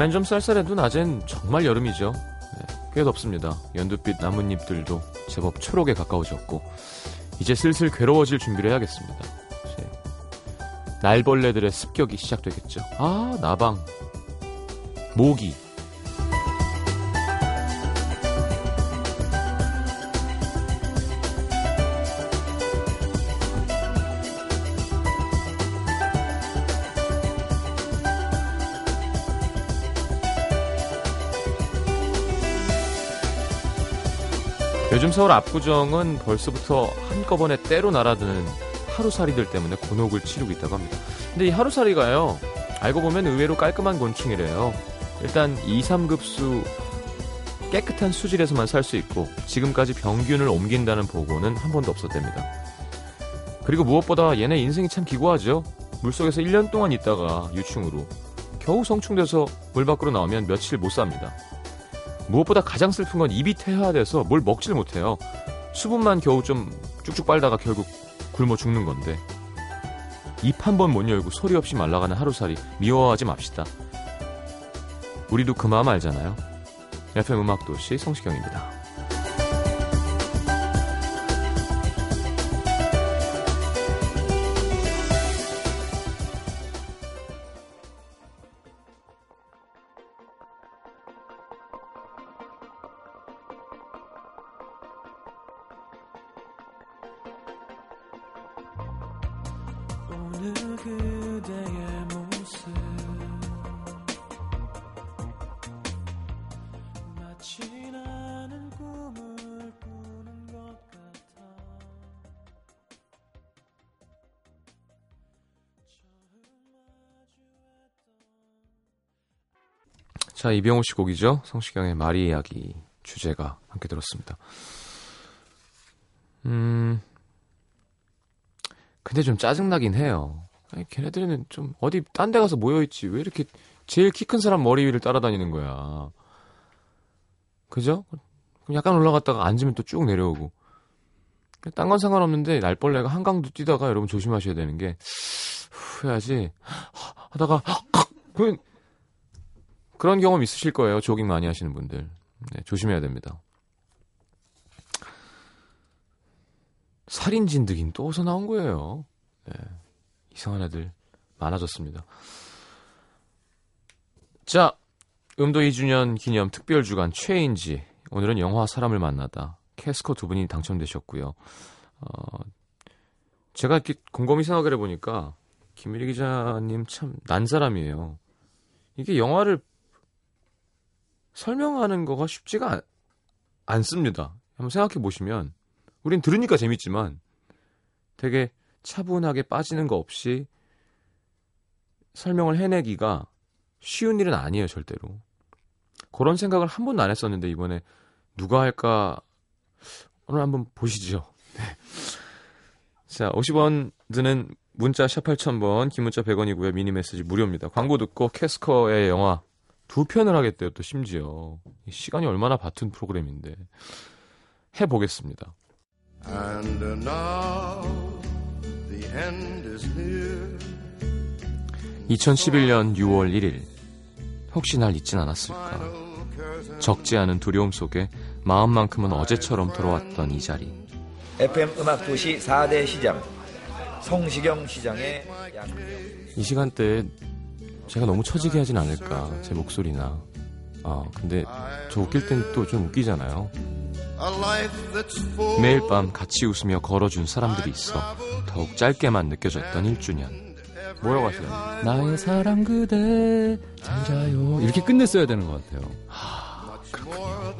밤엔 좀 쌀쌀해도 낮엔 정말 여름이죠. 네, 꽤 덥습니다. 연두빛 나뭇잎들도 제법 초록에 가까워졌고 이제 슬슬 괴로워질 준비를 해야겠습니다. 네. 날벌레들의 습격이 시작되겠죠. 아 나방, 모기, 요즘 서울 압구정은 벌써부터 한꺼번에 때로 날아드는 하루살이들 때문에 곤혹을 치르고 있다고 합니다. 근데 이 하루살이가요, 알고 보면 의외로 깔끔한 곤충이래요. 일단 2, 3급수 깨끗한 수질에서만 살 수 있고 지금까지 병균을 옮긴다는 보고는 한 번도 없었답니다. 그리고 무엇보다 얘네 인생이 참 기구하죠. 물속에서 1년 동안 있다가 유충으로 겨우 성충돼서 물 밖으로 나오면 며칠 못 삽니다. 무엇보다 가장 슬픈 건 입이 태화돼서 뭘 먹질 못해요. 수분만 겨우 좀 쭉쭉 빨다가 결국 굶어 죽는 건데. 입 한 번 못 열고 소리 없이 말라가는 하루살이 미워하지 맙시다. 우리도 그 마음 알잖아요. FM 음악도시 성시경입니다. 자, 이병호 씨 곡이죠. 성시경의 마리 이야기 주제가 함께 들었습니다. 음, 근데 좀 짜증나긴 해요. 아니, 걔네들은 좀 어디 딴 데 가서 모여있지. 왜 이렇게 제일 키 큰 사람 머리 위를 따라다니는 거야. 그죠? 그럼 약간 올라갔다가 앉으면 또 쭉 내려오고. 딴 건 상관없는데 날벌레가 한강도 뛰다가 여러분 조심하셔야 되는 게 해야지 하다가 그 그런 경험 있으실 거예요. 조깅 많이 하시는 분들. 네, 조심해야 됩니다. 살인 진드기는 또 어디서 나온 거예요. 네, 이상한 애들 많아졌습니다. 자, 음도 2주년 기념 특별 주간 최인지. 오늘은 영화 사람을 만나다. 캐스커 두 분이 당첨되셨고요. 어, 제가 이렇게 곰곰이 생각을 해보니까 김일희 기자님 참 난 사람이에요. 이게 영화를 설명하는 거가 쉽지가 않, 않습니다. 한번 생각해 보시면 우린 들으니까 재밌지만 되게 차분하게 빠지는 거 없이 설명을 해내기가 쉬운 일은 아니에요, 절대로. 그런 생각을 한 번도 안 했었는데 이번에 누가 할까 오늘 한번 보시죠. 네. 자, 50원 드는 문자 샵 8000번, 긴 문자 100원이고요. 미니 메시지 무료입니다. 광고 듣고 캐스커의 영화 두 편을 하겠대요, 또 심지어. 시간이 얼마나 바쁜 프로그램인데. 해보겠습니다. And now the end is near. 2011년 6월 1일. 혹시 날 잊진 않았을까? 적지 않은 두려움 속에 마음만큼은 어제처럼 돌아왔던 이 자리. FM 음악 도시 4대 시장 성시경 시장의 이 시간대에 제가 너무 처지게 하진 않을까 제 목소리나. 아 근데 저 웃길 땐 또 좀 웃기잖아요. 매일 밤 같이 웃으며 걸어준 사람들이 있어 더욱 짧게만 느껴졌던 1주년. 뭐라고 하세요? 나의 사랑 그대 잘 자요. 이렇게 끝냈어야 되는 것 같아요. 하.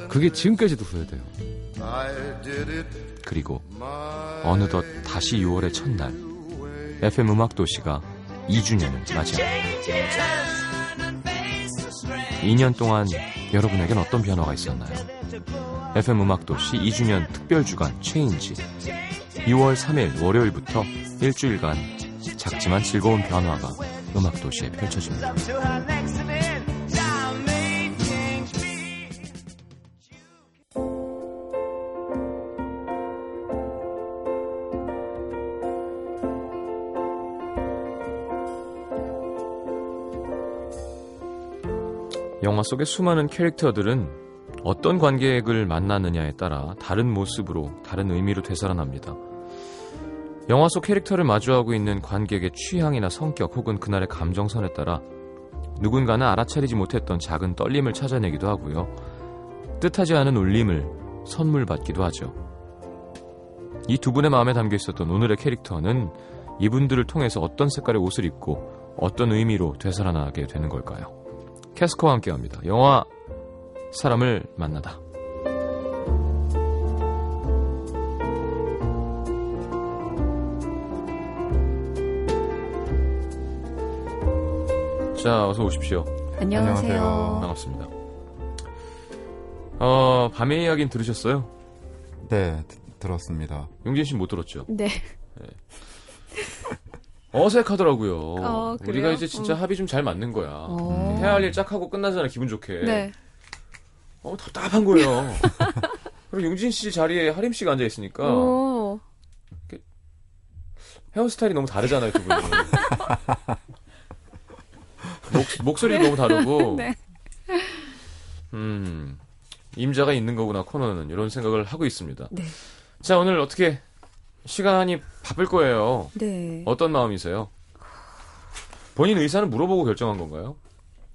그게 지금까지도 후회돼요. 그리고 어느덧 다시 6월의 첫날 FM 음악 도시가 2주년을 맞이합니다. 2년 동안 여러분에겐 어떤 변화가 있었나요? FM 음악도시 2주년 특별주간 체인지 2월 3일 월요일부터 일주일간 작지만 즐거운 변화가 음악도시에 펼쳐집니다. 영화 속의 수많은 캐릭터들은 어떤 관객을 만나느냐에 따라 다른 모습으로, 다른 의미로 되살아납니다. 영화 속 캐릭터를 마주하고 있는 관객의 취향이나 성격 혹은 그날의 감정선에 따라 누군가는 알아차리지 못했던 작은 떨림을 찾아내기도 하고요. 뜻하지 않은 울림을 선물 받기도 하죠. 이 두 분의 마음에 담겨 있었던 오늘의 캐릭터는 이분들을 통해서 어떤 색깔의 옷을 입고 어떤 의미로 되살아나게 되는 걸까요? 캐스커와 함께 합니다. 영화 사람을 만나다. 자, 어서 오십시오. 안녕하세요. 반갑습니다. 어, 밤의 이야기는 들으셨어요? 네, 드- 들었습니다. 용진 씨못 들었죠? 네. 어색하더라고요. 어, 우리가? 이제 진짜 음. 합이 좀 잘 맞는 거야. 어. 해야 할 일 쫙 하고 끝나잖아, 기분 좋게. 네. 어, 답답한 거예요. 그리고 용진 씨 자리에 하림 씨가 앉아 있으니까 오. 헤어스타일이 너무 다르잖아요, 두 분이. 목, 목소리도 너무 다르고. 네. 음, 임자가 있는 거구나, 코너는. 이런 생각을 하고 있습니다. 네. 자, 오늘 어떻게 시간이 바쁠 거예요. 네. 어떤 마음이세요? 본인 의사는 물어보고 결정한 건가요?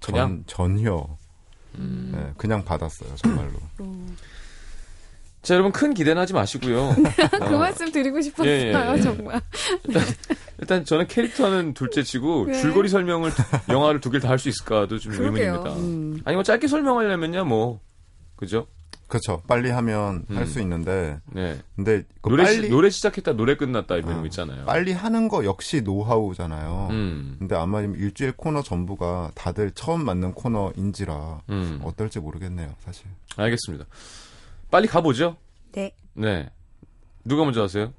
그냥? 전, 전혀. 음. 네, 그냥 받았어요, 정말로. 음. 자, 여러분 큰 기대는 하지 마시고요. 그 어, 말씀 드리고 싶었어요, 예, 예, 예. 정말. 일단 저는 캐릭터는 둘째치고 네. 줄거리 설명을 영화를 두 개를 다 할 수 있을까도 좀 그러게요. 의문입니다. 음. 아니 뭐 짧게 설명하려면요, 뭐 그죠? 그렇죠. 빨리 하면 음. 할수 있는데, 네. 근데 그 노래 시, 빨리 노래 시작했다 노래 끝났다 이런 아, 거 있잖아요. 빨리 하는 거 역시 노하우잖아요. 음, 근데 아마 일주일 코너 전부가 다들 처음 맞는 코너인지라 음. 어떨지 모르겠네요, 사실. 알겠습니다. 빨리 가보죠. 네. 네. 누가 먼저 하세요?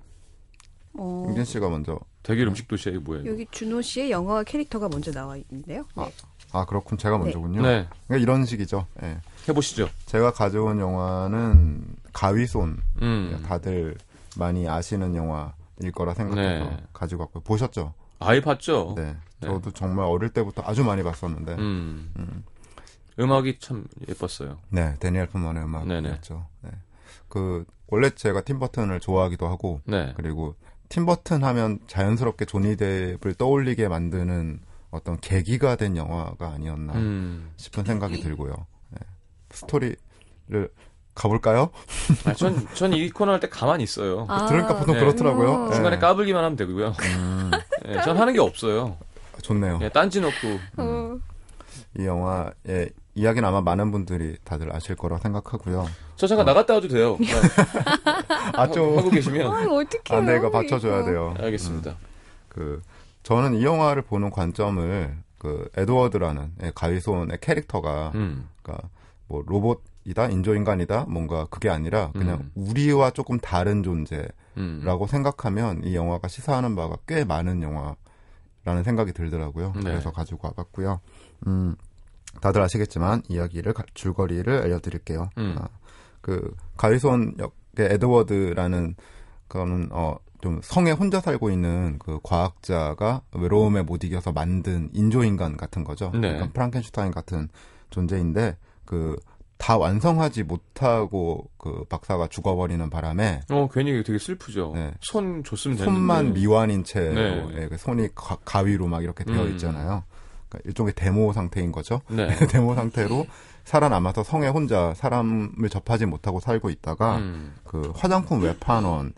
어, 임진 씨가 먼저. 대결 음식 도시야 이거 뭐예요? 여기 준호 씨의 영화 캐릭터가 먼저 나와 있는데요. 네. 아, 그렇군. 제가 네. 먼저군요. 네. 그러니까 이런 식이죠. 예. 해보시죠. 제가 가져온 영화는 가위손. 음. 다들 많이 아시는 영화일 거라 생각해서 네. 가지고 왔고요. 보셨죠? 아예 봤죠. 네. 네. 저도 정말 어릴 때부터 아주 많이 봤었는데. 음. 음. 음악이 참 예뻤어요. 네, 데니엘 푸먼의. 음악이었죠. 네. 그 원래 제가 팀 버튼을 좋아하기도 하고 네. 그리고 팀 버튼 하면 자연스럽게 조니 뎁을 떠올리게 만드는 어떤 계기가 된 영화가 아니었나 음. 싶은 생각이 들고요. 네. 스토리를 가볼까요? 아, 전, 전 이 코너 할 때 가만히 있어요. 아, 들으니까 보통 네. 그렇더라고요. 음. 네. 중간에 까불기만 하면 되고요. 음, 네, 전 하는 게 없어요. 좋네요. 예, 딴지 놓고. 어, 이 영화의 이야기는 아마 많은 분들이 다들 아실 거라 생각하고요. 저 잠깐 나갔다 와도 돼요. 그냥 아, 좀, 하고 계시면. 아, 어떡해요. 아, 네, 이거 받쳐줘야 돼요. 알겠습니다. 그, 저는 이 영화를 보는 관점을, 그, 에드워드라는 예, 가위손의 캐릭터가, 음. 그니까, 뭐, 로봇이다, 인조인간이다, 뭔가 그게 아니라, 그냥 음. 우리와 조금 다른 존재라고 음. 생각하면 이 영화가 시사하는 바가 꽤 많은 영화라는 생각이 들더라고요. 네. 그래서 가지고 와봤고요. 음, 다들 아시겠지만, 이야기를, 가- 줄거리를 알려드릴게요. 음. 아, 그 가위손 역의 에드워드라는 그거는 어 좀 성에 혼자 살고 있는 그 과학자가 외로움에 못 이겨서 만든 인조인간 같은 거죠. 네. 그러니까 프랑켄슈타인 같은 존재인데 그 다 완성하지 못하고 그 박사가 죽어버리는 바람에 어, 괜히 되게 슬프죠. 네. 손 줬으면 됐는데. 손만 미완인 채로 네. 예, 그 손이 가, 가위로 막 이렇게 되어 음. 있잖아요. 그러니까 일종의 데모 상태인 거죠. 네. 데모 상태로 살아남아서 성에 혼자 사람을 접하지 못하고 살고 있다가 음. 그 화장품 외판원인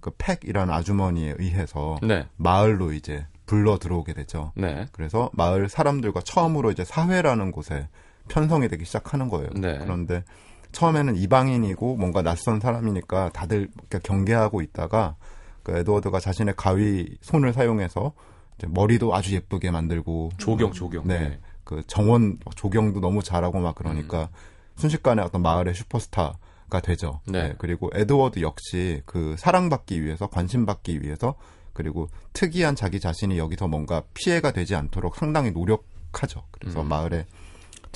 그 팩이라는 아주머니에 의해서 네. 마을로 이제 불러 들어오게 되죠. 네. 그래서 마을 사람들과 처음으로 이제 사회라는 곳에 편성이 되기 시작하는 거예요. 네. 그런데 처음에는 이방인이고 뭔가 낯선 사람이니까 다들 경계하고 있다가 그 에드워드가 자신의 가위 손을 사용해서 머리도 아주 예쁘게 만들고 조경, 조경. 네. 그 정원 조경도 너무 잘하고 막 그러니까 순식간에 어떤 마을의 슈퍼스타 가 되죠. 네. 그리고 에드워드 역시 그 사랑받기 위해서 관심받기 위해서 그리고 특이한 자기 자신이 여기서 뭔가 피해가 되지 않도록 상당히 노력하죠. 그래서 음. 마을에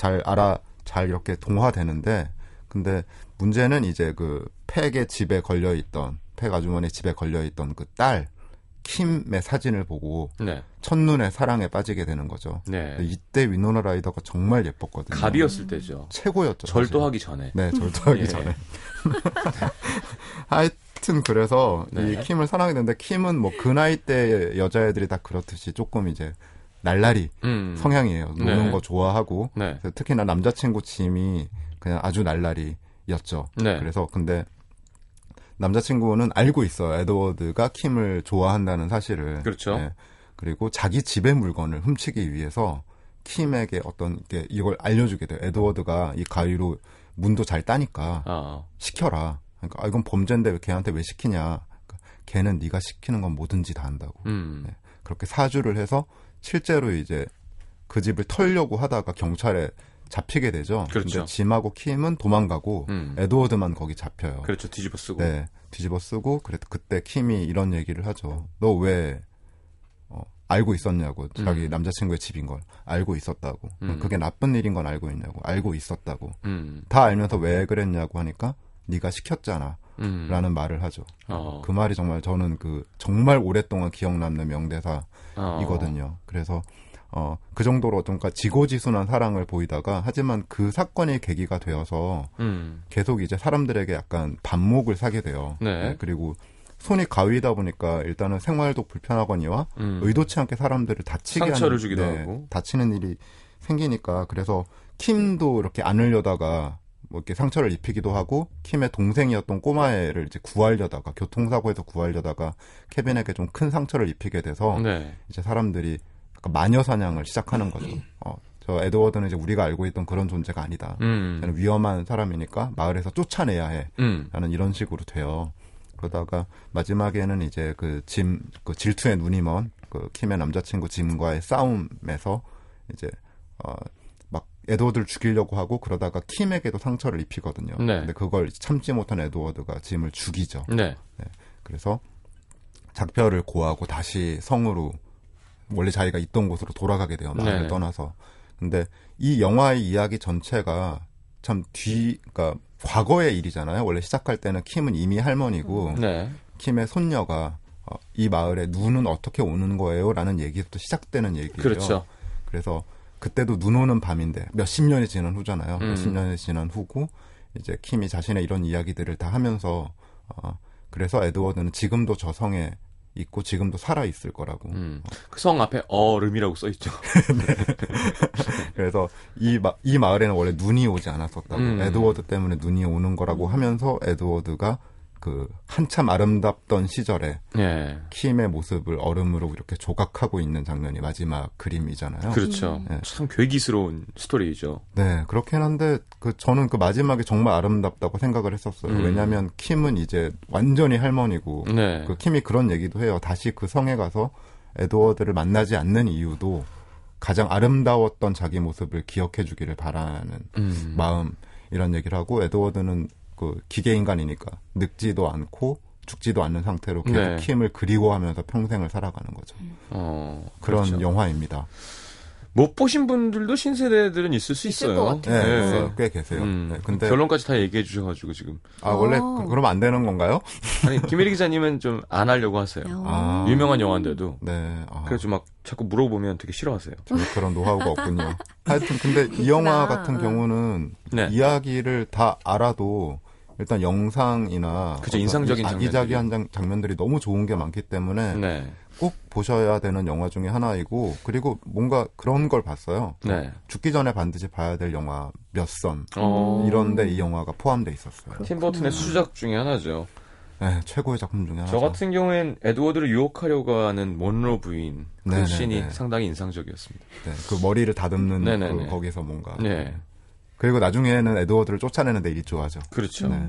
잘 알아 잘 이렇게 동화되는데 근데 문제는 이제 그 팩의 집에 걸려 있던 팩 아주머니 집에 걸려 있던 그 딸이 킴의 사진을 보고 네. 첫눈에 사랑에 빠지게 되는 거죠. 네. 이때 위노나 라이더가 정말 예뻤거든요. 갑이었을 때죠. 최고였죠. 사실. 절도하기 전에. 네, 절도하기 예. 전에. 하여튼 그래서 네. 이 킴을 사랑하게 되는데 킴은 뭐 그 나이 때 여자애들이 다 그렇듯이 조금 이제 날라리 음. 성향이에요. 노는 네. 거 좋아하고 네. 특히나 남자친구 짐이 그냥 아주 날라리였죠. 네. 그래서 근데 남자친구는 알고 있어요. 에드워드가 킴을 좋아한다는 사실을. 그렇죠. 네. 그리고 자기 집의 물건을 훔치기 위해서 킴에게 어떤 게 이걸 알려주게 돼요. 에드워드가 이 가위로 문도 잘 따니까 아. 시켜라. 그러니까 아, 이건 범죄인데 왜 걔한테 왜 시키냐. 그러니까 걔는 네가 시키는 건 뭐든지 다 한다고. 음. 네. 그렇게 사주를 해서 실제로 이제 그 집을 털려고 하다가 경찰에 잡히게 되죠. 그렇죠. 근데 짐하고 킴은 도망가고 음. 에드워드만 거기 잡혀요. 그렇죠. 뒤집어 쓰고. 네, 뒤집어 쓰고 그래 그때 킴이 이런 얘기를 하죠. 너 왜 어, 알고 있었냐고 자기 음. 남자친구의 집인 걸 알고 있었다고. 음. 그게 나쁜 일인 건 알고 있냐고. 알고 있었다고. 음. 다 알면서 왜 그랬냐고 하니까 네가 시켰잖아. 음. 라는 말을 하죠. 어. 그 말이 정말 저는 그 정말 오랫동안 기억 남는 명대사 어. 이거든요. 그래서 어, 그 정도로 좀 그러니까 지고지순한 사랑을 보이다가 하지만 그 사건이 계기가 되어서 음. 계속 이제 사람들에게 약간 반목을 사게 돼요. 네. 그리고 손이 가위다 보니까 일단은 생활도 불편하거니와 음. 의도치 않게 사람들을 다치게 상처를 하는, 주기도 하고. 다치는 일이 생기니까 그래서 킴도 이렇게 안으려다가 뭐 이렇게 상처를 입히기도 하고 킴의 동생이었던 꼬마애를 이제 구하려다가 교통사고에서 구하려다가 케빈에게 좀 큰 상처를 입히게 돼서 네. 이제 사람들이 약간 마녀 사냥을 시작하는 거죠. 어, 저 에드워드는 이제 우리가 알고 있던 그런 존재가 아니다. 음. 걔는 위험한 사람이니까 마을에서 쫓아내야 해. 음. 라는 이런 식으로 돼요. 그러다가 마지막에는 이제 그 짐, 그 질투의 눈이 먼 그 킴의 남자친구 짐과의 싸움에서 이제 어, 막 에드워드를 죽이려고 하고 그러다가 킴에게도 상처를 입히거든요. 네. 근데 그걸 참지 못한 에드워드가 짐을 죽이죠. 네. 그래서 작별을 고하고 다시 성으로 원래 자기가 있던 곳으로 돌아가게 돼요. 마을을 네. 떠나서. 근데 이 영화의 이야기 전체가 참 뒤, 그러니까 과거의 일이잖아요. 원래 시작할 때는 킴은 이미 할머니고 네. 킴의 손녀가 어, 이 마을에 눈은 어떻게 오는 거예요?라는 얘기부터 시작되는 얘기예요. 그렇죠. 그래서 그때도 눈 오는 밤인데 몇십 년이 지난 후잖아요. 음. 몇십 년이 지난 후고 이제 킴이 자신의 이런 이야기들을 다 하면서 어, 그래서 에드워드는 지금도 저 성에 있고 지금도 살아 있을 거라고. 음. 그성 앞에 얼음이라고 써 있죠. 그래서 이, 마, 이 마을에는 원래 눈이 오지 않았었다고. 음. 에드워드 때문에 눈이 오는 거라고 하면서 에드워드가 그 한참 아름답던 시절에 네. 킴의 모습을 얼음으로 이렇게 조각하고 있는 장면이 마지막 그림이잖아요. 그렇죠. 네. 참 괴기스러운 스토리죠. 네, 그렇긴 한데 그 저는 그 마지막에 정말 아름답다고 생각을 했었어요. 음. 왜냐하면 킴은 이제 완전히 할머니고 네. 그 킴이 그런 얘기도 해요. 다시 그 성에 가서 에드워드를 만나지 않는 이유도 가장 아름다웠던 자기 모습을 기억해 주기를 바라는 음. 마음 이런 얘기를 하고 에드워드는 그 기계 인간이니까 늙지도 않고 죽지도 않는 상태로 계속 네. 킴을 그리워하면서 평생을 살아가는 거죠. 어, 그런 그렇죠. 영화입니다. 못 보신 분들도 신세대들은 있을 수 있을 있어요. 것 네, 같아요. 있어요. 꽤 계세요. 음, 네, 근데 결론까지 다 얘기해 주셔가지고 지금 아 원래 어. 그, 그러면 안 되는 건가요? 아니 김혜리 기자님은 좀 안 하려고 하세요. 아. 유명한 영화인데도 네. 아, 그래서 막 자꾸 물어보면 되게 싫어하세요. 저는 그런 노하우가 없군요. 하여튼 근데 이 영화. 같은 응. 경우는 네. 이야기를 다 알아도 일단 영상이나 그죠, 인상적인 아기자기한 장, 장면들이 너무 좋은 게 많기 때문에 네, 꼭 보셔야 되는 영화 중에 하나이고 그리고 뭔가 그런 걸 봤어요. 네. 죽기 전에 반드시 봐야 될 영화 몇선 어, 이런데 이 영화가 포함돼 있었어요. 팀 버튼의 수작 중에 하나죠. 네, 최고의 작품 중에 하나죠. 저 같은 경우엔 에드워드를 유혹하려고 하는 mon로 부인 그 네네네. 씬이 상당히 인상적이었습니다. 네, 그 머리를 다듬는 네네네. 그 거기서 뭔가 네, 그리고 나중에는 에드워드를 쫓아내는 데 일조하죠. 그렇죠. 네.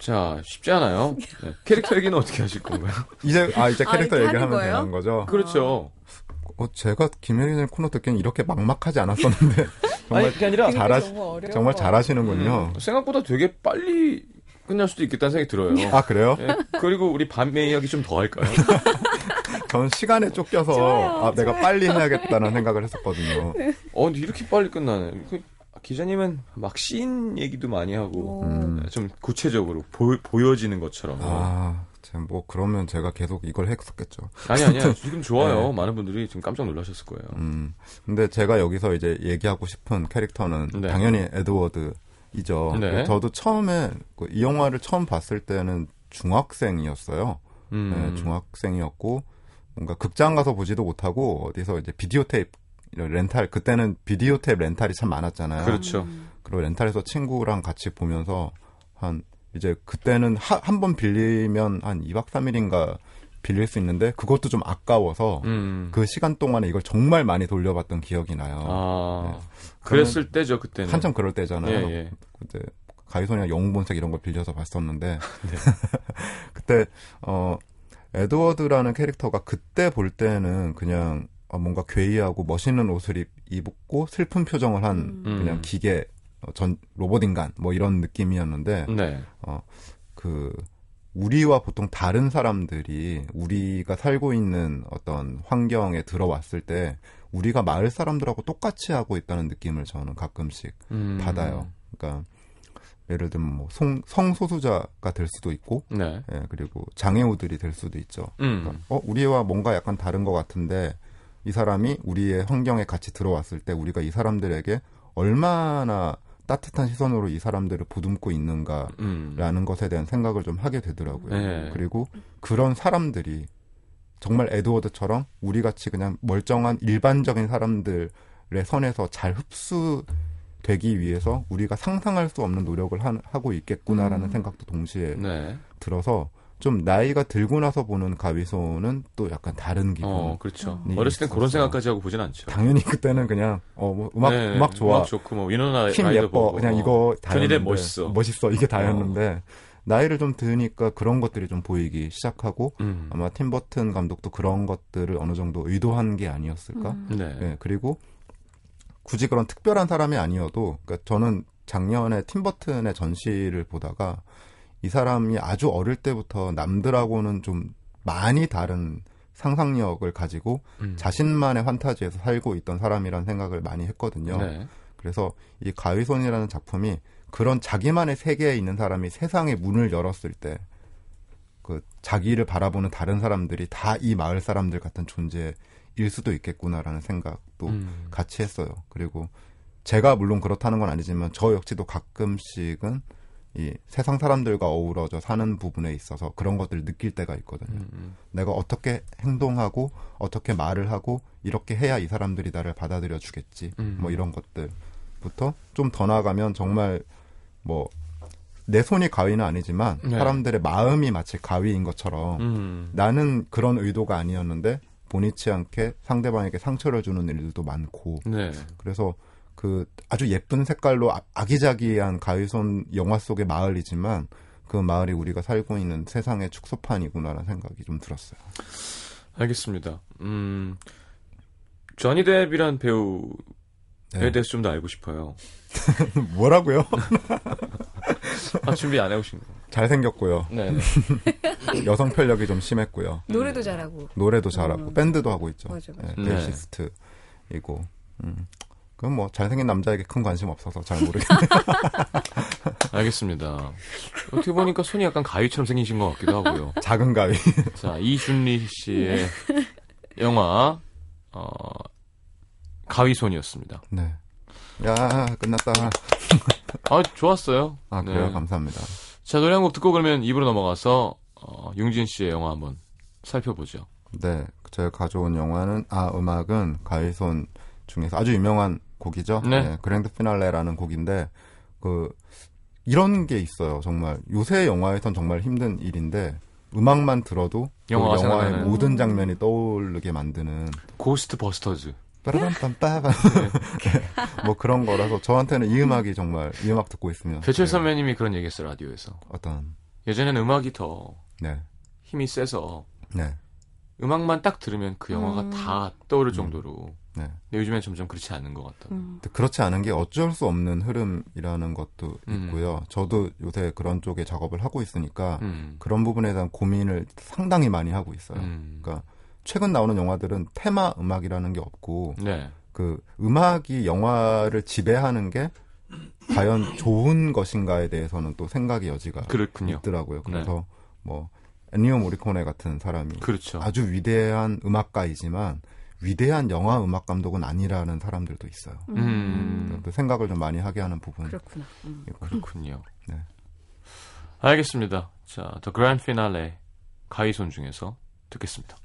자, 쉽지 않아요. 네. 캐릭터 얘기는 어떻게 하실 건가요? 이제 아 이제 아, 캐릭터 이렇게 얘기하면 거예요? 되는 거죠. 그렇죠. 어, 제가 김혜린의 코너 듣기엔 이렇게 막막하지 않았었는데 정말 아니, 그게 아니라 잘하 정말 잘하시는군요. 음, 생각보다 되게 빨리 끝날 수도 있겠다는 생각이 들어요. 아 그래요? 예, 그리고 우리 밤의 이야기 좀 더 할까요? 전 시간에 쫓겨서 좋아요, 아 내가 빨리 해야겠다는 생각을 했었거든요. 어, 근데 이렇게 빨리 끝나네. 그, 기자님은 막 씬 얘기도 많이 하고 오. 음. 좀 구체적으로 보, 여지는 것처럼. 아제뭐 그러면 제가 계속 이걸 했었겠죠. 아니 아니야 지금 좋아요. 네. 많은 분들이 지금 깜짝 놀라셨을 거예요. 음. 근데 제가 여기서 이제 얘기하고 싶은 캐릭터는 네. 당연히 에드워드이죠. 네. 저도 처음에 그이 영화를 처음 봤을 때는 중학생이었어요. 음. 네, 중학생이었고 뭔가 극장 가서 보지도 못하고 어디서 이제 비디오 테이프 이런 렌탈 그때는 비디오 테이프 렌탈이 참 많았잖아요. 그렇죠. 그리고 렌탈해서 친구랑 같이 보면서 한 이제 그때는 한 번 빌리면 한 2박 3일인가 빌릴 수 있는데 그것도 좀 아까워서 음. 그 시간 동안에 이걸 정말 많이 돌려봤던 기억이 나요. 아 네. 그랬을 때죠 그때는. 한참 그럴 때잖아요. 예, 예. 그때 가위손이랑 영웅본색 이런 걸 빌려서 봤었는데 네. 그때 어 에드워드라는 캐릭터가 그때 볼 때는 그냥 어, 뭔가 괴이하고 멋있는 옷을 입, 입고 슬픈 표정을 한 음. 그냥 기계 어, 전 로봇 인간 뭐 이런 느낌이었는데 네. 그 우리와 보통 다른 사람들이 우리가 살고 있는 어떤 환경에 들어왔을 때 우리가 마을 사람들하고 똑같이 하고 있다는 느낌을 저는 가끔씩 음. 받아요. 그러니까 예를 들면 뭐 성, 성소수자가 될 수도 있고, 네. 예, 그리고 장애우들이 될 수도 있죠. 음. 그러니까 어 우리와 뭔가 약간 다른 것 같은데 이 사람이 우리의 환경에 같이 들어왔을 때 우리가 이 사람들에게 얼마나 따뜻한 시선으로 이 사람들을 보듬고 있는가라는 음. 것에 대한 생각을 좀 하게 되더라고요. 네. 그리고 그런 사람들이 정말 에드워드처럼 우리 같이 그냥 멀쩡한 일반적인 사람들의 선에서 잘 흡수 되기 위해서 우리가 상상할 수 없는 노력을 하, 고 있겠구나라는 음. 생각도 동시에 네. 들어서 좀 나이가 들고 나서 보는 가위소는 또 약간 다른 기분. 어 그렇죠. 음. 어렸을 땐 그런. 생각까지 하고 보진 않죠. 당연히 그때는 그냥 어 뭐 음악 네, 음악 좋아, 음악 좋고 뭐 위너나 힘 예뻐, 보고. 그냥 이거 조니 다였는데 뎁 멋있어. 멋있어 이게 다였는데 나이를 좀 드니까 그런 것들이 좀 보이기 시작하고 음. 아마 팀 버튼 감독도 그런 것들을 어느 정도 의도한 게 아니었을까. 음. 네. 예, 그리고 굳이 그런 특별한 사람이 아니어도 그러니까 저는 작년에 팀 버튼의 전시를 보다가 이 사람이 아주 어릴 때부터 남들하고는 좀 많이 다른 상상력을 가지고 음. 자신만의 판타지에서 살고 있던 사람이라는 생각을 많이 했거든요. 네. 그래서 이 가위손이라는 작품이 그런 자기만의 세계에 있는 사람이 세상의 문을 열었을 때 그 자기를 바라보는 다른 사람들이 다 이 마을 사람들 같은 존재 일 수도 있겠구나라는 생각도 음. 같이 했어요. 그리고 제가 물론 그렇다는 건 아니지만 저 역시도 가끔씩은 이 세상 사람들과 어우러져 사는 부분에 있어서 그런 것들을 느낄 때가 있거든요. 음, 음. 내가 어떻게 행동하고 어떻게 말을 하고 이렇게 해야 이 사람들이 나를 받아들여 주겠지. 음. 뭐 이런 것들부터 좀 더 나아가면 정말 뭐 내 손이 가위는 아니지만 네. 사람들의 마음이 마치 가위인 것처럼 음. 나는 그런 의도가 아니었는데 본의치 않게 상대방에게 상처를 주는 일들도 많고 네. 그래서 그 아주 예쁜 색깔로 아- 아기자기한 가위손 영화 속의 마을이지만 그 마을이 우리가 살고 있는 세상의 축소판이구나라는 생각이 좀 들었어요. 알겠습니다. 음. 조니 뎁이란 배우에 네. 대해서 좀 더 알고 싶어요. 뭐라고요? 아, 준비 안 해오신 거. 잘생겼고요. 네. 네. 여성 편력이 좀 심했고요. 노래도 잘하고. 노래도 잘하고 음. 밴드도 하고 있죠. 맞아, 맞아. 네, 네. 베이시스트이고. 음. 그건 뭐 잘생긴 남자에게 큰 관심 없어서 잘 모르겠네요. 알겠습니다. 어떻게 보니까 손이 약간 가위처럼 생기신 것 같기도 하고요. 작은 가위. 자, 이준리 씨의 영화, 어, 가위손이었습니다. 네. 야 끝났다. 아, 좋았어요. 아 그래요? 네. 감사합니다. 자, 노래 한 곡 듣고 그러면 입으로 넘어가서, 어, 융진 씨의 영화 한번 살펴보죠. 네, 제가 가져온 영화는 아 음악은 가위손 중에서 아주 유명한 곡이죠. 네. Grand Finale라는 곡인데 그 이런 게 있어요. 정말 요새 영화에선 정말 힘든 일인데 음악만 들어도 그 영화가 영화의. 모든 장면이 떠오르게 만드는 Ghostbusters. 빠라밤빰빠밤 네. 뭐 그런 거라서 저한테는 이 음악이 정말 이 음악 듣고 있으면 배철 네, 선배님이 그런 얘기 했어요, 라디오에서. 어떤 예전에는 음악이 더 네, 힘이 세서 네, 음악만 딱 들으면 그 영화가 음. 다 떠오를 정도로. 네. 근데 요즘엔 점점 그렇지 않은 것 같다. 음. 그렇지 않은 게 어쩔 수 없는 흐름이라는 것도 음. 있고요. 저도 요새 그런 쪽에 작업을 하고 있으니까 음. 그런 부분에 대한 고민을 상당히 많이 하고 있어요. 음. 그러니까 최근 나오는 영화들은 테마 음악이라는 게 없고 네. 그 음악이 영화를 지배하는 게 과연 좋은 것인가에 대해서는 또 생각의 여지가 그렇군요. 있더라고요. 그래서 뭐 엔니오 모리코네 같은 사람이 그렇죠. 아주 위대한 음악가이지만 위대한 영화 음악 감독은 아니라는 사람들도 있어요. 음, 그 생각을 좀 많이 하게 하는 부분. 그렇구나. 음. 그렇군요. 네. 알겠습니다. 자, The Grand Finale 가이손 중에서 듣겠습니다.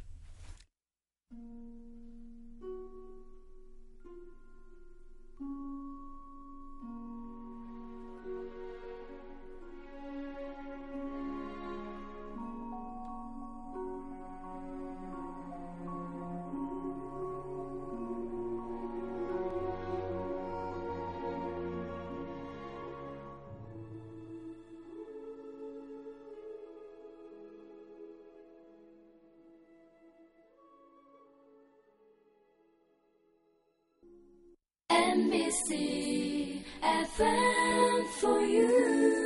NBC FM for you.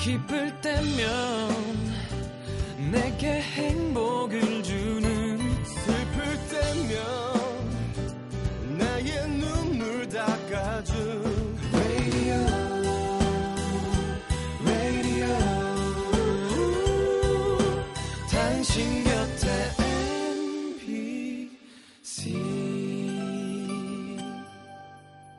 기쁠 때면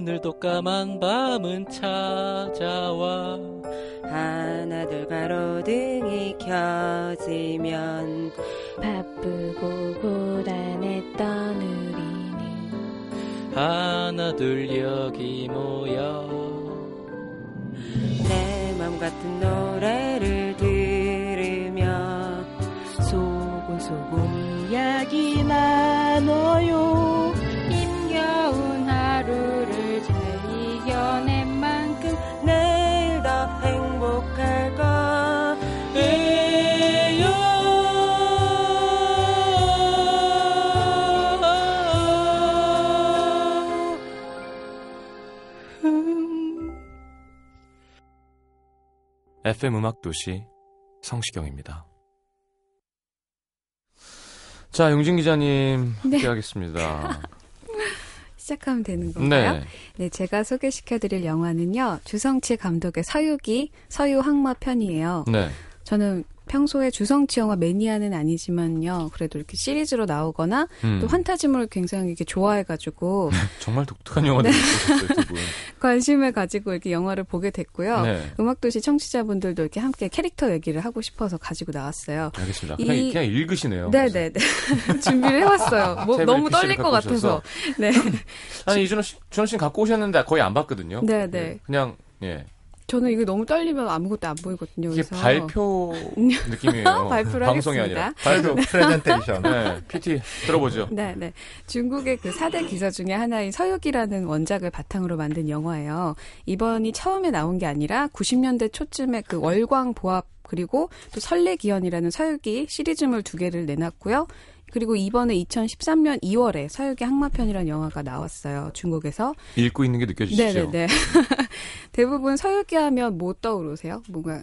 오늘도 까만 밤은 찾아와. 하나둘 가로등이 켜지면 바쁘고 고단했던 우리는 하나 둘 여기 모여. 내 맘 같은 노래를 들으며 소곤소곤 이야기 나 FM 음악 도시 성시경입니다. 자, 용진 기자님 네. 함께하겠습니다. 시작하면 되는 건가요? 네. 네, 제가 소개시켜드릴 영화는요. 주성치 감독의 서유기, 서유 항마 편이에요. 네. 저는 평소에 주성치 영화 매니아는 아니지만요. 그래도 이렇게 시리즈로 나오거나 음. 또 환타지물을 굉장히 이렇게 좋아해가지고 정말 독특한 영화들 분. 관심을 가지고 이렇게 영화를 보게 됐고요. 네. 음악도시 청취자분들도 이렇게 함께 캐릭터 얘기를 하고 싶어서 가지고 나왔어요. 알겠습니다. 이- 그냥, 그냥 읽으시네요. 네네네. 준비를 해봤어요. 뭐, 너무 떨릴 것 같아서. 네. 아니, 이준호 씨, 준호 씨는 갖고 오셨는데 거의 안 봤거든요. 네네. 예, 그냥, 예. 저는 이게 너무 떨리면 아무것도 안 보이거든요. 이게 그래서 발표 느낌이에요. 발표를 방송이 하겠습니다. 아니라. 발표. 프레젠테이션. 네, PT 들어보죠. 네, 네. 중국의 그 4대 기사 중에 하나인 서유기라는 원작을 바탕으로 만든 영화예요. 이번이 처음에 나온 게 아니라 90년대 초쯤에 그 월광 보합 그리고 또 설레기현이라는 서유기 시리즈물 두 개를 내놨고요. 그리고 이번에 2013년 2월에 서유기 항마편이라는 영화가 나왔어요. 중국에서. 읽고 있는 게 느껴지시죠? 네네네. 대부분 서유기 하면 뭐 떠오르세요? 뭔가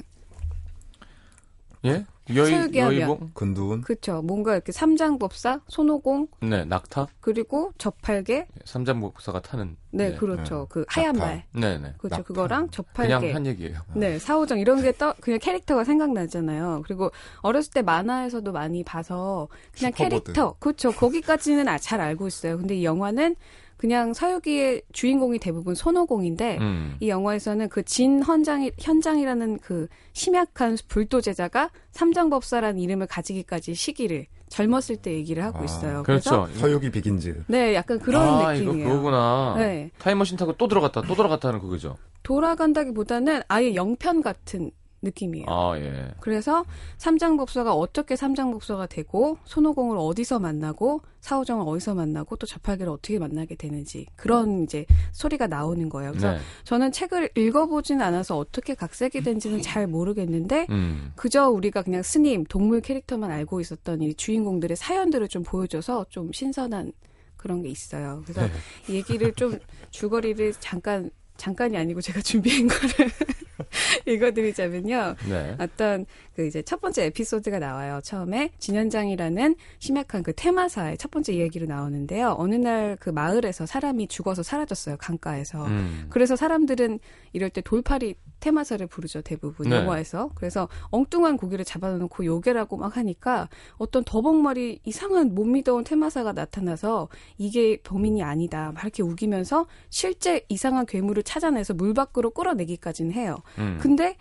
예? 여의. 여의봉? 근두운 그쵸. 뭔가 이렇게 삼장법사, 손오공, 네, 낙타? 그리고 저팔계. 삼장목사가 타는. 네, 네. 그렇죠. 네. 그 하얀 낙타. 말. 네 네. 그렇죠. 낙타. 그거랑 저팔계. 그냥 한 얘기예요. 네, 사오정 이런 게 떠, 그냥 캐릭터가 생각나잖아요. 그리고 어렸을 때 만화에서도 많이 봐서 그냥 슈퍼보드. 캐릭터, 그렇죠. 거기까지는 아, 잘 알고 있어요. 근데 이 영화는 그냥 서유기의 주인공이 대부분 손오공인데 음. 이 영화에서는 그 진 현장이 현장이라는 그 심약한 불도 제자가 삼장법사라는 이름을 가지기까지 시기를 젊었을 때 얘기를 하고 아, 있어요. 그래서 그렇죠. 서유기 비긴즈. 네, 약간 그런 아, 느낌이에요. 이거 그거구나. 네. 타임머신 타고 또 들어갔다, 또 들어갔다 하는 그거죠. 돌아간다기보다는 아예 영편 같은 느낌이에요. 아, 예. 그래서 삼장법사가 어떻게 삼장법사가 되고 손오공을 어디서 만나고 사오정을 어디서 만나고 또 저팔계를 어떻게 만나게 되는지 그런 이제 소리가 나오는 거예요. 그래서 네. 저는 책을 읽어보진 않아서 어떻게 각색이 된지는 잘 모르겠는데 음. 그저 우리가 그냥 스님 동물 캐릭터만 알고 있었던 이 주인공들의 사연들을 좀 보여줘서 좀 신선한 그런 게 있어요. 그래서 네. 이 얘기를 좀 줄거리를 잠깐 잠깐이 아니고 제가 준비한 거를 읽어드리자면요. 네. 어떤 그 이제 첫 번째 에피소드가 나와요. 처음에 진현장이라는 심약한 그 테마사의 첫 번째 이야기로 나오는데요. 어느 날 그 마을에서 사람이 죽어서 사라졌어요. 강가에서. 음. 그래서 사람들은 이럴 때 돌팔이 테마사를 부르죠. 대부분 네. 영화에서. 그래서 엉뚱한 고기를 잡아놓고 요괴라고 막 하니까 어떤 더벅머리 이상한 못 믿어온 테마사가 나타나서 이게 범인이 아니다. 막 이렇게 우기면서 실제 이상한 괴물을 찾아내서 물 밖으로 끌어내기까지는 해요. 음. 근데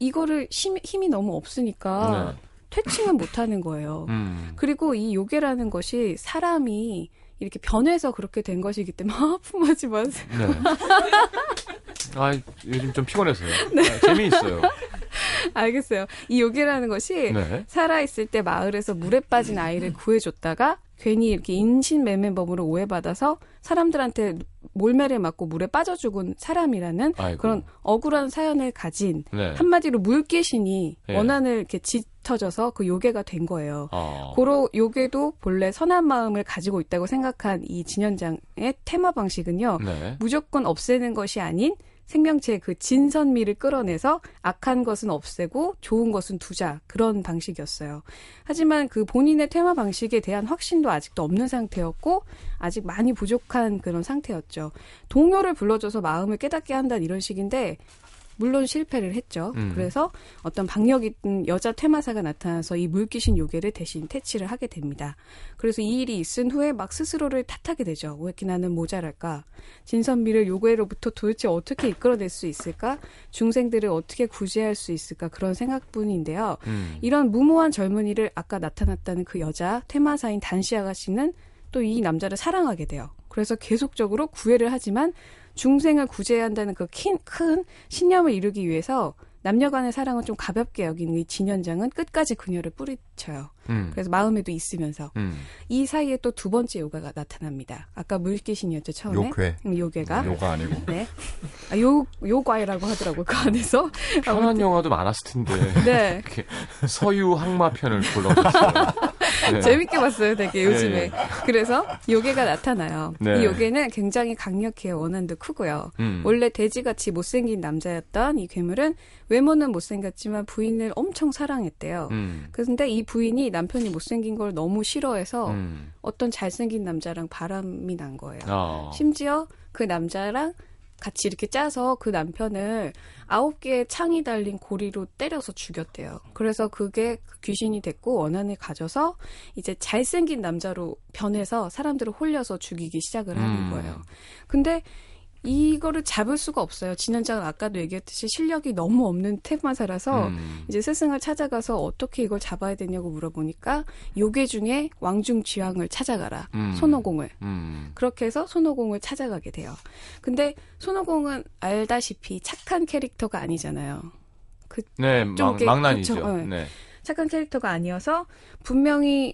이거를 힘, 힘이 너무 없으니까 네. 퇴칭은 못하는 거예요. 음. 그리고 이 요괴라는 것이 사람이 이렇게 변해서 그렇게 된 것이기 때문에 하품하지 마세요. 네. 아, 요즘 좀 피곤해서요. 네. 아, 재미있어요. 알겠어요. 이 요괴라는 것이 네. 살아있을 때 마을에서 물에 빠진 아이를 구해줬다가 괜히 이렇게 인신매매범으로 오해받아서 사람들한테 몰매를 맞고 물에 빠져 죽은 사람이라는 아이고. 그런 억울한 사연을 가진 네. 한마디로 물귀신이 예. 원한을 이렇게 짙어져서 그 요괴가 된 거예요. 어. 고로 요괴도 본래 선한 마음을 가지고 있다고 생각한 이 진현장의 테마 방식은요. 네. 무조건 없애는 것이 아닌 생명체의 그 진선미를 끌어내서 악한 것은 없애고 좋은 것은 두자 그런 방식이었어요. 하지만 그 본인의 테마 방식에 대한 확신도 아직도 없는 상태였고 아직 많이 부족한 그런 상태였죠. 동요를 불러줘서 마음을 깨닫게 한다는 이런 식인데 물론 실패를 했죠. 음. 그래서 어떤 박력 있는 여자 퇴마사가 나타나서 이 물귀신 요괴를 대신 퇴치를 하게 됩니다. 그래서 이 일이 있은 후에 막 스스로를 탓하게 되죠. 왜 이렇게 나는 모자랄까? 진선미를 요괴로부터 도대체 어떻게 이끌어낼 수 있을까? 중생들을 어떻게 구제할 수 있을까? 그런 생각뿐인데요. 음. 이런 무모한 젊은이를 아까 나타났다는 그 여자 테마사인 단시 아가씨는 또 이 남자를 사랑하게 돼요. 그래서 계속적으로 구애를 하지만 중생을 구제해야 한다는 그 큰 신념을 이루기 위해서 남녀 간의 사랑을 좀 가볍게 여기는 이 진현장은 끝까지 그녀를 뿌리쳐요. 음. 그래서 마음에도 있으면서 음. 이 사이에 또 두 번째 요가가 나타납니다. 아까 물귀신이었죠 처음에 요괴. 음, 요괴가 요가 아니고. 네. 아, 요 요과이라고 하더라고요 그 안에서 편한 영화도 많았을 텐데. 네 서유 항마편을 골라줬어요. 네. 재밌게 봤어요, 되게 요즘에. 예, 예. 그래서 요괴가 나타나요. 네. 이 요괴는 굉장히 강력해요. 원한도 크고요. 음. 원래 돼지같이 못생긴 남자였던 이 괴물은 외모는 못생겼지만 부인을 엄청 사랑했대요. 음. 그런데 이 부인이 남편이 못생긴 걸 너무 싫어해서 음. 어떤 잘생긴 남자랑 바람이 난 거예요. 어. 심지어 그 남자랑 같이 이렇게 짜서 그 남편을 아홉 개의 창이 달린 고리로 때려서 죽였대요. 그래서 그게 그 귀신이 됐고 원한을 가져서 이제 잘생긴 남자로 변해서 사람들을 홀려서 죽이기 시작을 하는 음. 거예요. 근데 이거를 잡을 수가 없어요. 진현장은 아까도 얘기했듯이 실력이 너무 없는 테마사라서 음. 이제 스승을 찾아가서 어떻게 이걸 잡아야 되냐고 물어보니까 요괴 중에 왕중쥐왕을 찾아가라. 음. 손오공을. 음. 그렇게 해서 손오공을 찾아가게 돼요. 근데 손오공은 알다시피 착한 캐릭터가 아니잖아요. 네, 좀 막, 망난이죠. 그쵸, 네. 네. 착한 캐릭터가 아니어서 분명히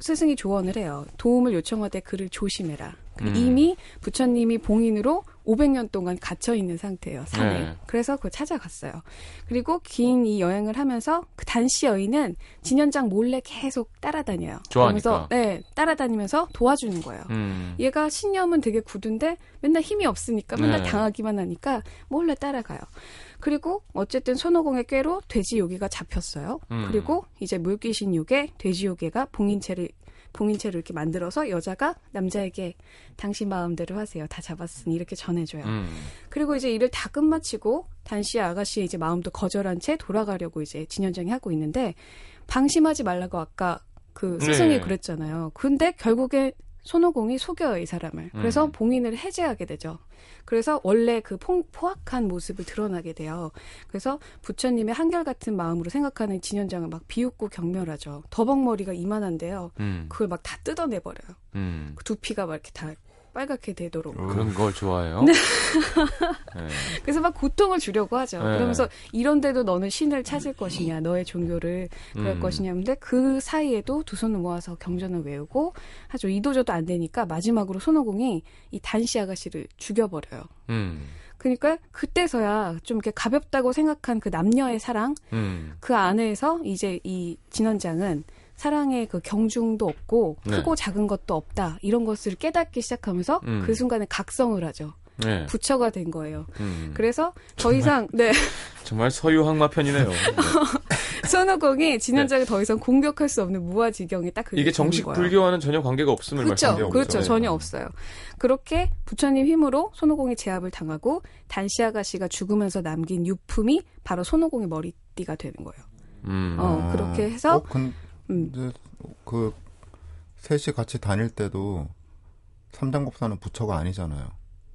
스승이 조언을 해요. 도움을 요청하되 그를 조심해라. 음. 이미 부처님이 봉인으로 500년 동안 gat혀 있는 상태예요. 산에. 네. 그래서 그걸 찾아갔어요. 그리고 긴 이 여행을 하면서 그 단시 여인은 진현장 몰래 계속 따라다녀요. 좋아하니까. 그러면서 네, 따라다니면서 도와주는 거예요. 음. 얘가 신념은 되게 굳은데 맨날 힘이 없으니까 맨날 네. 당하기만 하니까 몰래 따라가요. 그리고 어쨌든 손오공의 꾀로 돼지 요괴가 잡혔어요. 음. 그리고 이제 물귀신 요괴, 돼지 요괴가 봉인체를 봉인체를 이렇게 만들어서 여자가 남자에게 당신 마음대로 하세요. 다 잡았으니 이렇게 전해줘요. 음. 그리고 이제 일을 다 끝마치고 단시 아가씨의 이제 마음도 거절한 채 돌아가려고 이제 진현장이 하고 있는데 방심하지 말라고 아까 그 스승이 네. 그랬잖아요. 근데 결국에 손오공이 속여요 이 사람을. 그래서 음. 봉인을 해제하게 되죠. 그래서 원래 그 포, 포악한 모습을 드러나게 돼요. 그래서 부처님의 한결같은 마음으로 생각하는 진현장을 막 비웃고 경멸하죠. 더벅머리가 이만한데요. 음. 그걸 막 다 뜯어내버려요. 음. 그 두피가 막 이렇게 다 빨갛게 되도록. 그런 걸 좋아해요. 네. 네. 그래서 막 고통을 주려고 하죠. 네. 그러면서 이런데도 너는 신을 찾을 것이냐, 너의 종교를 그럴 음. 것이냐인데 그 사이에도 두 손을 모아서 경전을 외우고 하죠. 이도저도 안 되니까 마지막으로 손오공이 이 단시 아가씨를 죽여버려요. 음. 그러니까 그때서야 좀 이렇게 가볍다고 생각한 그 남녀의 사랑 음. 그 안에서 이제 이 진원장은 사랑의 그 경중도 없고 네. 크고 작은 것도 없다 이런 것을 깨닫기 시작하면서 음. 그 순간에 각성을 하죠. 네. 부처가 된 거예요. 음. 그래서 더 이상 네 정말 서유 항마 편이네요. 네. 손오공이 진현장을 더 이상 공격할 수 없는 무아지경이 딱 그게 이게 정식. 불교와는 전혀 관계가 없음을 그렇죠, 말씀드리고 그렇죠. 있죠. 전혀 없어요. 그렇게 부처님 힘으로 손오공이 제압을 당하고 단시 아가씨가 죽으면서 남긴 유품이 바로 손오공의 머리띠가 되는 거예요. 음. 어, 그렇게 해서 어, 근데 음. 그 셋이 같이 다닐 때도 삼장법사는 부처가 아니잖아요.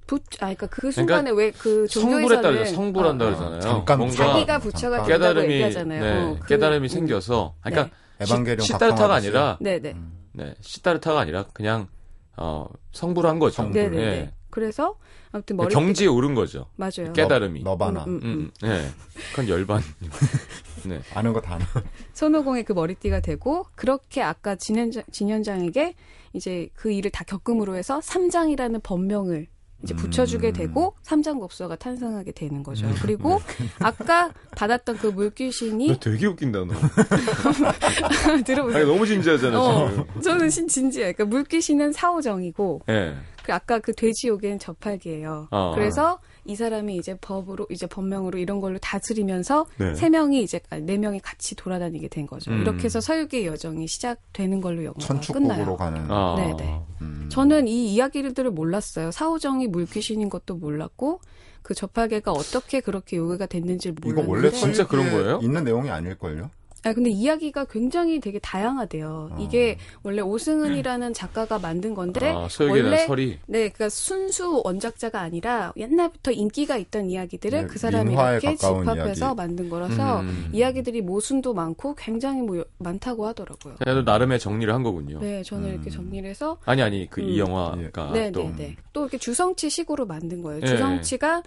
부, 아, 그러니까 그 순간에 왜그 성불에 따라서 성불한다 어, 어. 그러잖아요. 잠깐 뭔가 자기가 부처가 잠깐. 깨달음이 얘기하잖아요. 네, 어, 그- 깨달음이 음. 생겨서 아, 그러니까 에반게리온 시, 시타르타가. 아니라 네 네. 네, 시타르타가 아니라 그냥 어, 성불한 거죠. 성불. 네네네. 예. 그래서 아무튼 머리 경지에 오른 거죠. 맞아요. 깨달음이. 너바나 음, 음. 음, 네. 그건 열반. 네. 아는 거 다 아는. 손오공의 그 머리띠가 되고 그렇게 아까 진현장, 진현장에게 이제 그 일을 다 겪음으로 해서 삼장이라는 법명을 이제 붙여주게 음. 되고 삼장법사가 탄생하게 되는 거죠. 음. 그리고 아까 받았던 그 물귀신이 너 되게 웃긴다 너. 들어보세요. 아니 너무 진지하잖아 어, 지금. 저는 신 진지해요. 그러니까 물귀신은 사오정이고 예. 그 아까 그 돼지요괴는 저팔계예요. 어. 그래서 이 사람이 이제 법으로 이제 법명으로 이런 걸로 다스리면서 네. 세 명이 이제 네 명이 같이 돌아다니게 된 거죠. 음. 이렇게 해서 서유기의 여정이 시작되는 걸로 영화가 끝나요. 가는. 아. 네네. 음. 저는 이 이야기들을 몰랐어요. 사오정이 물귀신인 것도 몰랐고 그 저팔계가 어떻게 그렇게 요괴가 됐는지 이거 몰랐는데. 원래 진짜 그런 거예요? 있는 내용이 아닐걸요? 아 근데 이야기가 굉장히 되게 다양하대요. 어. 이게 원래 오승은이라는 작가가 만든 건데 아, 원래 설이. 네, 그러니까 순수 원작자가 아니라 옛날부터 인기가 있던 이야기들을 네, 그 사람이 이렇게 집합해서 이야기. 만든 거라서 음. 이야기들이 모순도 많고 굉장히 뭐 여- 많다고 하더라고요. 그래도 나름의 정리를 한 거군요. 네, 저는 음. 이렇게 정리를 해서 아니 아니 그이 음. 영화가 네, 또 네, 네. 또 이렇게 주성치 식으로 만든 거예요. 예. 주성치가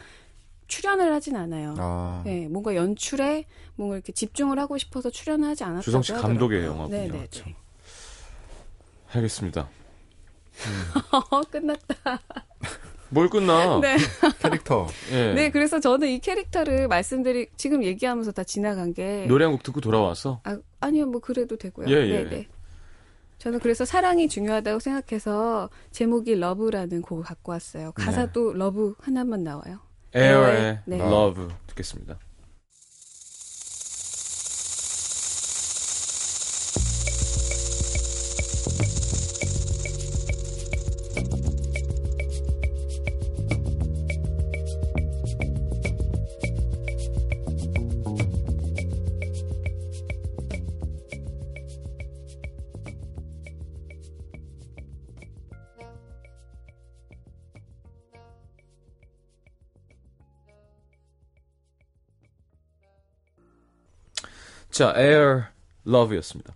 출연을 하진 않아요. 아. 네, 뭔가 연출에 뭔가 이렇게 집중을 하고 싶어서 출연을 하지 않았다고 주성치 하더라고요. 감독의 영화군요. 네, 네, 참. 네. 알겠습니다. 어, 끝났다. 뭘 끝나? 네. 캐릭터. 예. 네, 그래서 저는 이 캐릭터를 말씀드리 지금 얘기하면서 다 지나간 게 노래 한 곡 듣고 돌아와서 아, 아니요, 뭐 그래도 되고요. 예, 예. 네, 네. 저는 그래서 사랑이 중요하다고 생각해서 제목이 Love라는 곡을 갖고 왔어요. 가사도 love 하나만 나와요. 에어의 네. Love 듣겠습니다. 자, Air Love였습니다.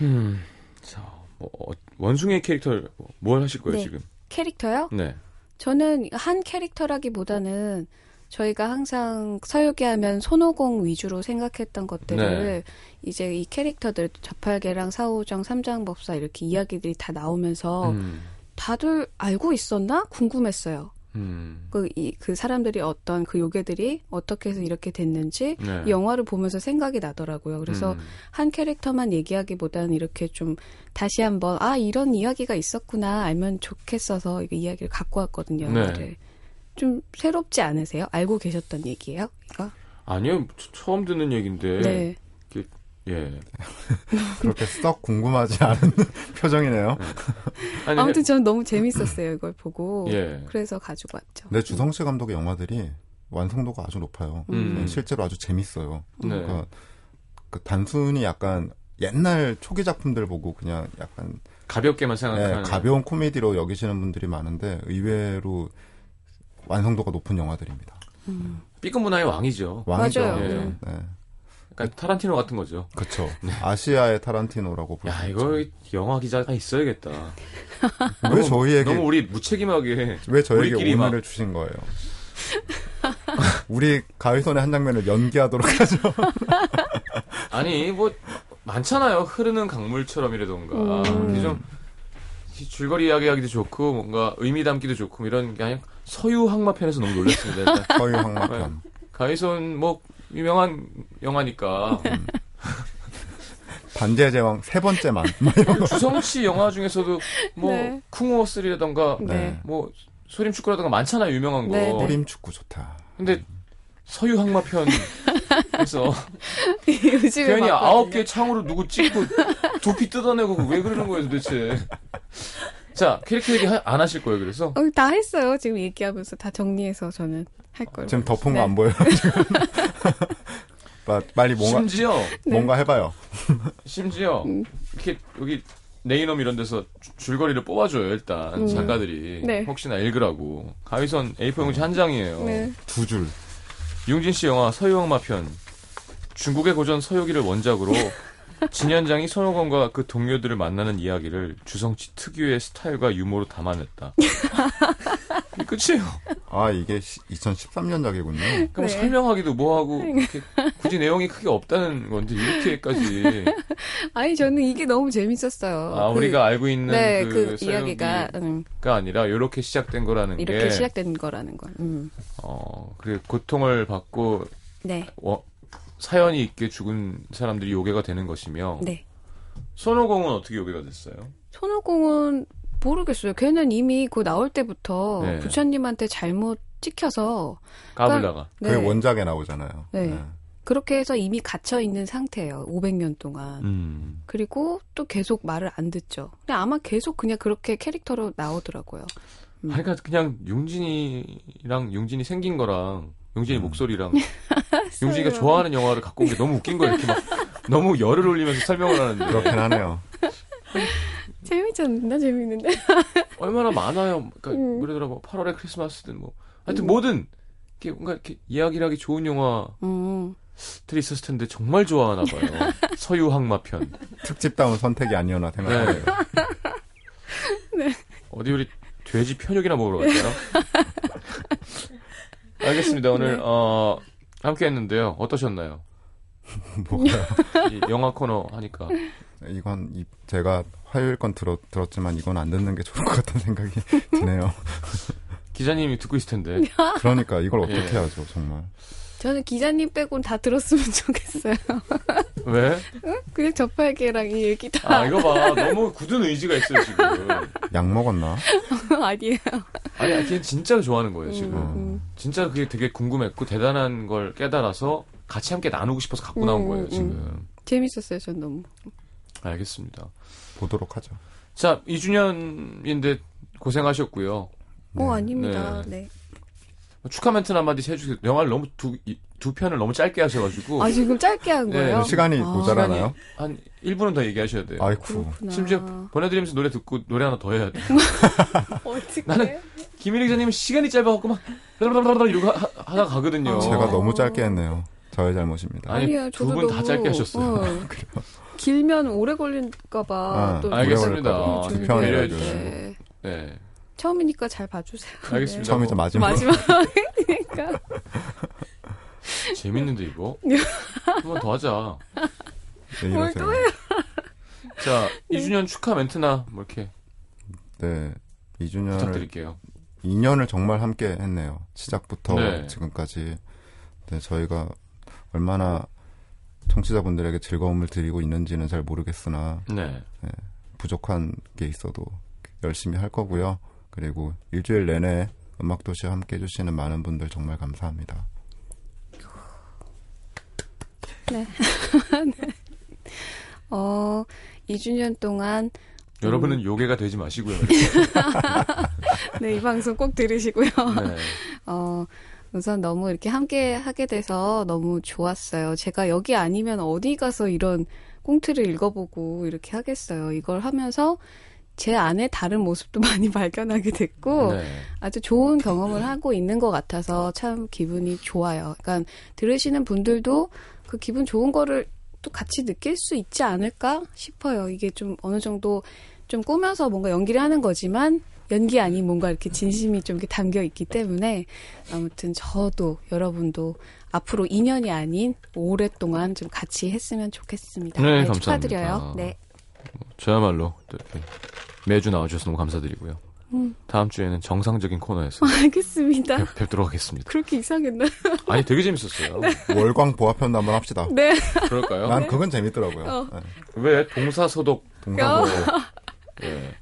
음, 자, 뭐, 어, 원숭이 캐릭터 뭘 하실 거예요 네. 지금? 캐릭터요? 네. 저는 한 캐릭터라기보다는 저희가 항상 서유기 하면 손오공 위주로 생각했던 것들을 네. 이제 이 캐릭터들 저팔계랑 사오정 삼장법사 이렇게 이야기들이 다 나오면서 음, 다들 알고 있었나 궁금했어요. 음, 그, 이, 그 사람들이 어떤 그 요괴들이 어떻게 해서 이렇게 됐는지 네. 이 영화를 보면서 생각이 나더라고요. 그래서 음, 한 캐릭터만 얘기하기보다는 이렇게 좀 다시 한번 아 이런 이야기가 있었구나 알면 좋겠어서 이 이야기를 갖고 왔거든요. 네. 영화를 좀 새롭지 않으세요? 알고 계셨던 얘기예요? 이거? 아니요, 처- 처음 듣는 얘기인데. 네. 예. 그렇게 썩 궁금하지 않은 표정이네요. 아니, 아무튼 저는 너무 재밌었어요 이걸 보고. 예. 그래서 가지고 왔죠. 근데 주성치 감독의 영화들이 완성도가 아주 높아요. 음. 네, 실제로 아주 재밌어요. 네. 그러니까 그 단순히 약간 옛날 초기 작품들 보고 그냥 약간 가볍게만 네, 생각하는. 가벼운 코미디로 여기시는 분들이 많은데 의외로 완성도가 높은 영화들입니다. 음. B급 문화의 왕이죠. 왕이죠. 맞아요. 예. 음. 네. 약간 타란티노 같은 거죠. 그쵸. 아시아의 타란티노라고 부르죠. 야, 이거 영화 기자가 있어야겠다. 왜 저희에게 너무 우리 무책임하게 왜 저에게 막- 오늘을 주신 거예요? 우리 가위손의 한 장면을 연기하도록 하죠. 아니 뭐 많잖아요. 흐르는 강물처럼이라던가 음. 좀 줄거리 이야기하기도 좋고 뭔가 의미 담기도 좋고 이런 게 아니라 서유 항마편에서 너무 놀랐습니다. 서유 항마편. 가이손 뭐 유명한 영화니까 반지의 제왕 세 번째만. 막 이런 거. 주성치 영화 중에서도 뭐 네. 쿵어 3라던가 네. 뭐 소림 축구라던가 많잖아요 유명한 거. 네, 네. 어림 축구 좋다. 근데 서유 항마 편에서 요즘에 괜히. 아홉 개 창으로 누구 찍고 두피 뜯어내고 왜 그러는 거예요 도대체. 자 캐릭터 얘기 하- 안 하실 거예요 그래서 어, 다 했어요. 지금 얘기하면서 다 정리해서 저는 할 거예요. 지금 덮은 네. 거안 보여요, 지금. 빠- 빨리 뭔가, 심지어 뭔가 해봐요. 심지어 음. 이렇게 여기 네이놈 이런 데서 주- 줄거리를 뽑아줘요 일단 음. 작가들이 네. 혹시나 읽으라고 가위선 A4 용지 한 장이에요 네. 두 줄. 융진 씨 영화 서유항마편 중국의 고전 서유기를 원작으로 진현장이 손오건과 그 동료들을 만나는 이야기를 주성치 특유의 스타일과 유머로 담아냈다 끝이에요 아, 이게 2013년작이군요. 그러니까 뭐 네. 설명하기도 뭐하고 이렇게 굳이 내용이 크게 없다는 건데 이렇게까지 아니 저는 이게 너무 재밌었어요. 아 그- 우리가 알고 있는 네, 그, 그, 이야기가 음, 아니라 이렇게 시작된 거라는 이렇게 게 시작된 거라는 건. 음. 어, 그 고통을 받고 네, 어, 사연이 있게 죽은 사람들이 요괴가 되는 것이며 네. 손오공은 어떻게 요괴가 됐어요? 손오공은 모르겠어요. 걔는 이미 그 나올 때부터 네. 부처님한테 잘못 찍혀서 까불다가 네. 그게 원작에 나오잖아요. 네. 그렇게 해서 이미 갇혀 있는 상태예요. 500년 동안. 음. 그리고 또 계속 말을 안 듣죠. 근데 아마 계속 그냥 그렇게 캐릭터로 나오더라고요. 음. 그러니까 그냥 융진이랑 융진이 생긴 거랑 융진이 목소리랑 융진이가 좋아하는 영화를 갖고 온 게 너무 웃긴 거예요. 이렇게 막 너무 열을 올리면서 설명을 하는데 그렇긴 하네요. 재밌지 않나? 재밌는데? 얼마나 많아요. 그러니까 음. 예를 들어 뭐 8월의 크리스마스든 뭐 하여튼 뭐든 이렇게 뭔가 이렇게 이야기를 하기 좋은 영화들이 음. 있었을 텐데 정말 좋아하나 봐요. 서유 항마편. 특집다운 선택이 아니었나 생각해요. 네. 어디 우리 돼지 편육이나 먹으러 갈까요? 알겠습니다. 오늘 네. 어 함께 했는데요. 어떠셨나요? 이 영화 코너 하니까. 이건 이- 제가 화요일 건 들었, 들었지만 이건 안 듣는 게 좋을 것 같다는 생각이 드네요. 기자님이 듣고 있을 텐데. 그러니까 이걸 어떻게 예. 하죠, 정말. 저는 기자님 빼곤 다 들었으면 좋겠어요. 왜? 그냥 저팔계랑 이 얘기 다 아, 이거 봐. 너무 굳은 의지가 있어요, 지금. 약 먹었나? 아니에요. 아니, 걔 진짜 좋아하는 거예요, 지금. 음, 진짜 그게 되게 궁금했고, 대단한 걸 깨달아서 같이 함께 나누고 싶어서 갖고 나온 음, 거예요, 음. 지금. 재밌었어요, 전 너무. 알겠습니다. 보도록 하죠. 자, 2주년인데 고생하셨고요. 어, 아닙니다. 네. 축하 멘트 한마디 해주세요. 영화를 너무 두, 이- 두 편을 너무 짧게 하셔가지고. 아, 지금 짧게 한 네, 거예요? 시간이 아, 모자라나요? 한 1분은 더 얘기하셔야 돼요. 아이쿠. 그렇구나. 심지어 보내드리면서 노래 듣고 노래 하나 더 해야 돼. 어떻게? 나는 김일희 기자님은 시간이 짧아갖고 막 이러고 하- 하다가 가거든요. 어. 제가 너무 짧게 했네요. 저의 잘못입니다. 아니, 아니야, 두 저도 분다 짧게 하셨어요. 어. 길면 오래 걸릴까봐 아, 또 알겠습니다. 편을 배려해. 주시고. 네. 네. 처음이니까 잘 봐주세요. 알겠습니다. 처음이자 뭐, 마지막. 마지막이니까. 재밌는데 이거? 한번 더 하자. 네, 뭘. 또 해요? 자, 2주년 축하 멘트나 뭐 이렇게 네. 2주년을 부탁드릴게요. 2년을 정말 함께 했네요. 시작부터 네. 지금까지. 네, 저희가 얼마나 청취자분들에게 즐거움을 드리고 있는지는 잘 모르겠으나 네. 부족한 게 있어도 열심히 할 거고요. 그리고 일주일 내내 음악도시와 함께 해주시는 많은 분들 정말 감사합니다. 어, 2주년 동안 여러분은 요괴가 되지 마시고요. 네, 이 방송 꼭 들으시고요. 네. 어, 우선 너무 이렇게 함께 하게 돼서 너무 좋았어요. 제가 여기 아니면 어디 가서 이런 꽁트를 읽어보고 이렇게 하겠어요. 이걸 하면서 제 안에 다른 모습도 많이 발견하게 됐고 네. 아주 좋은 경험을 하고 있는 것 같아서 참 기분이 좋아요. 그러니까 들으시는 분들도 그 기분 좋은 거를 또 같이 느낄 수 있지 않을까 싶어요. 이게 좀 어느 정도 좀 꾸며서 뭔가 연기를 하는 거지만 연기 아닌 뭔가 이렇게 진심이 좀 이렇게 담겨 있기 때문에 아무튼 저도 여러분도 앞으로 2년이 아닌 오랫동안 좀 같이 했으면 좋겠습니다. 네, 축하드려요. 감사합니다. 네. 저야말로 이렇게 매주 나와주셔서 너무 감사드리고요. 음. 다음 주에는 정상적인 코너에서 알겠습니다. 뵙, 뵙도록 하겠습니다. 그렇게 이상했나? 아니 되게 재밌었어요. 월광 보아편도 한번 합시다. 네. 그럴까요? 난 그건 재밌더라고요. 어. 네. 왜 동사 소독 동사고 예.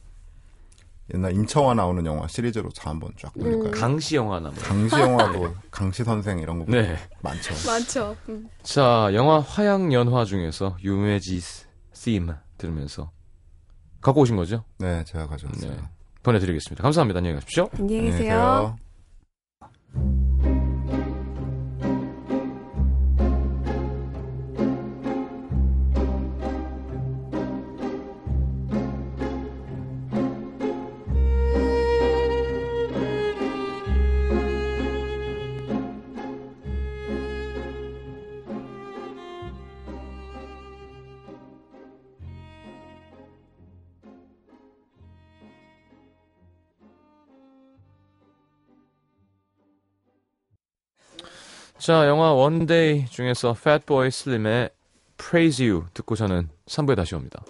옛날 임청화 나오는 영화 시리즈로 자 한번 쫙 돌릴까요? 강시 영화 나무. 강시 영화도 강시 선생 이런 거 네. 많죠. 많죠. 음. 자, 영화 화양연화 중에서 유메지 theme 들으면서 갖고 오신 거죠? 네, 제가 가져왔어요. 네. 보내드리겠습니다. 감사합니다. 안녕히 가십시오. 안녕히 안녕히 계세요. 계세요. 자, 영화 원데이 중에서 Fatboy Slim의 Praise You 듣고 저는 3부에 다시 옵니다.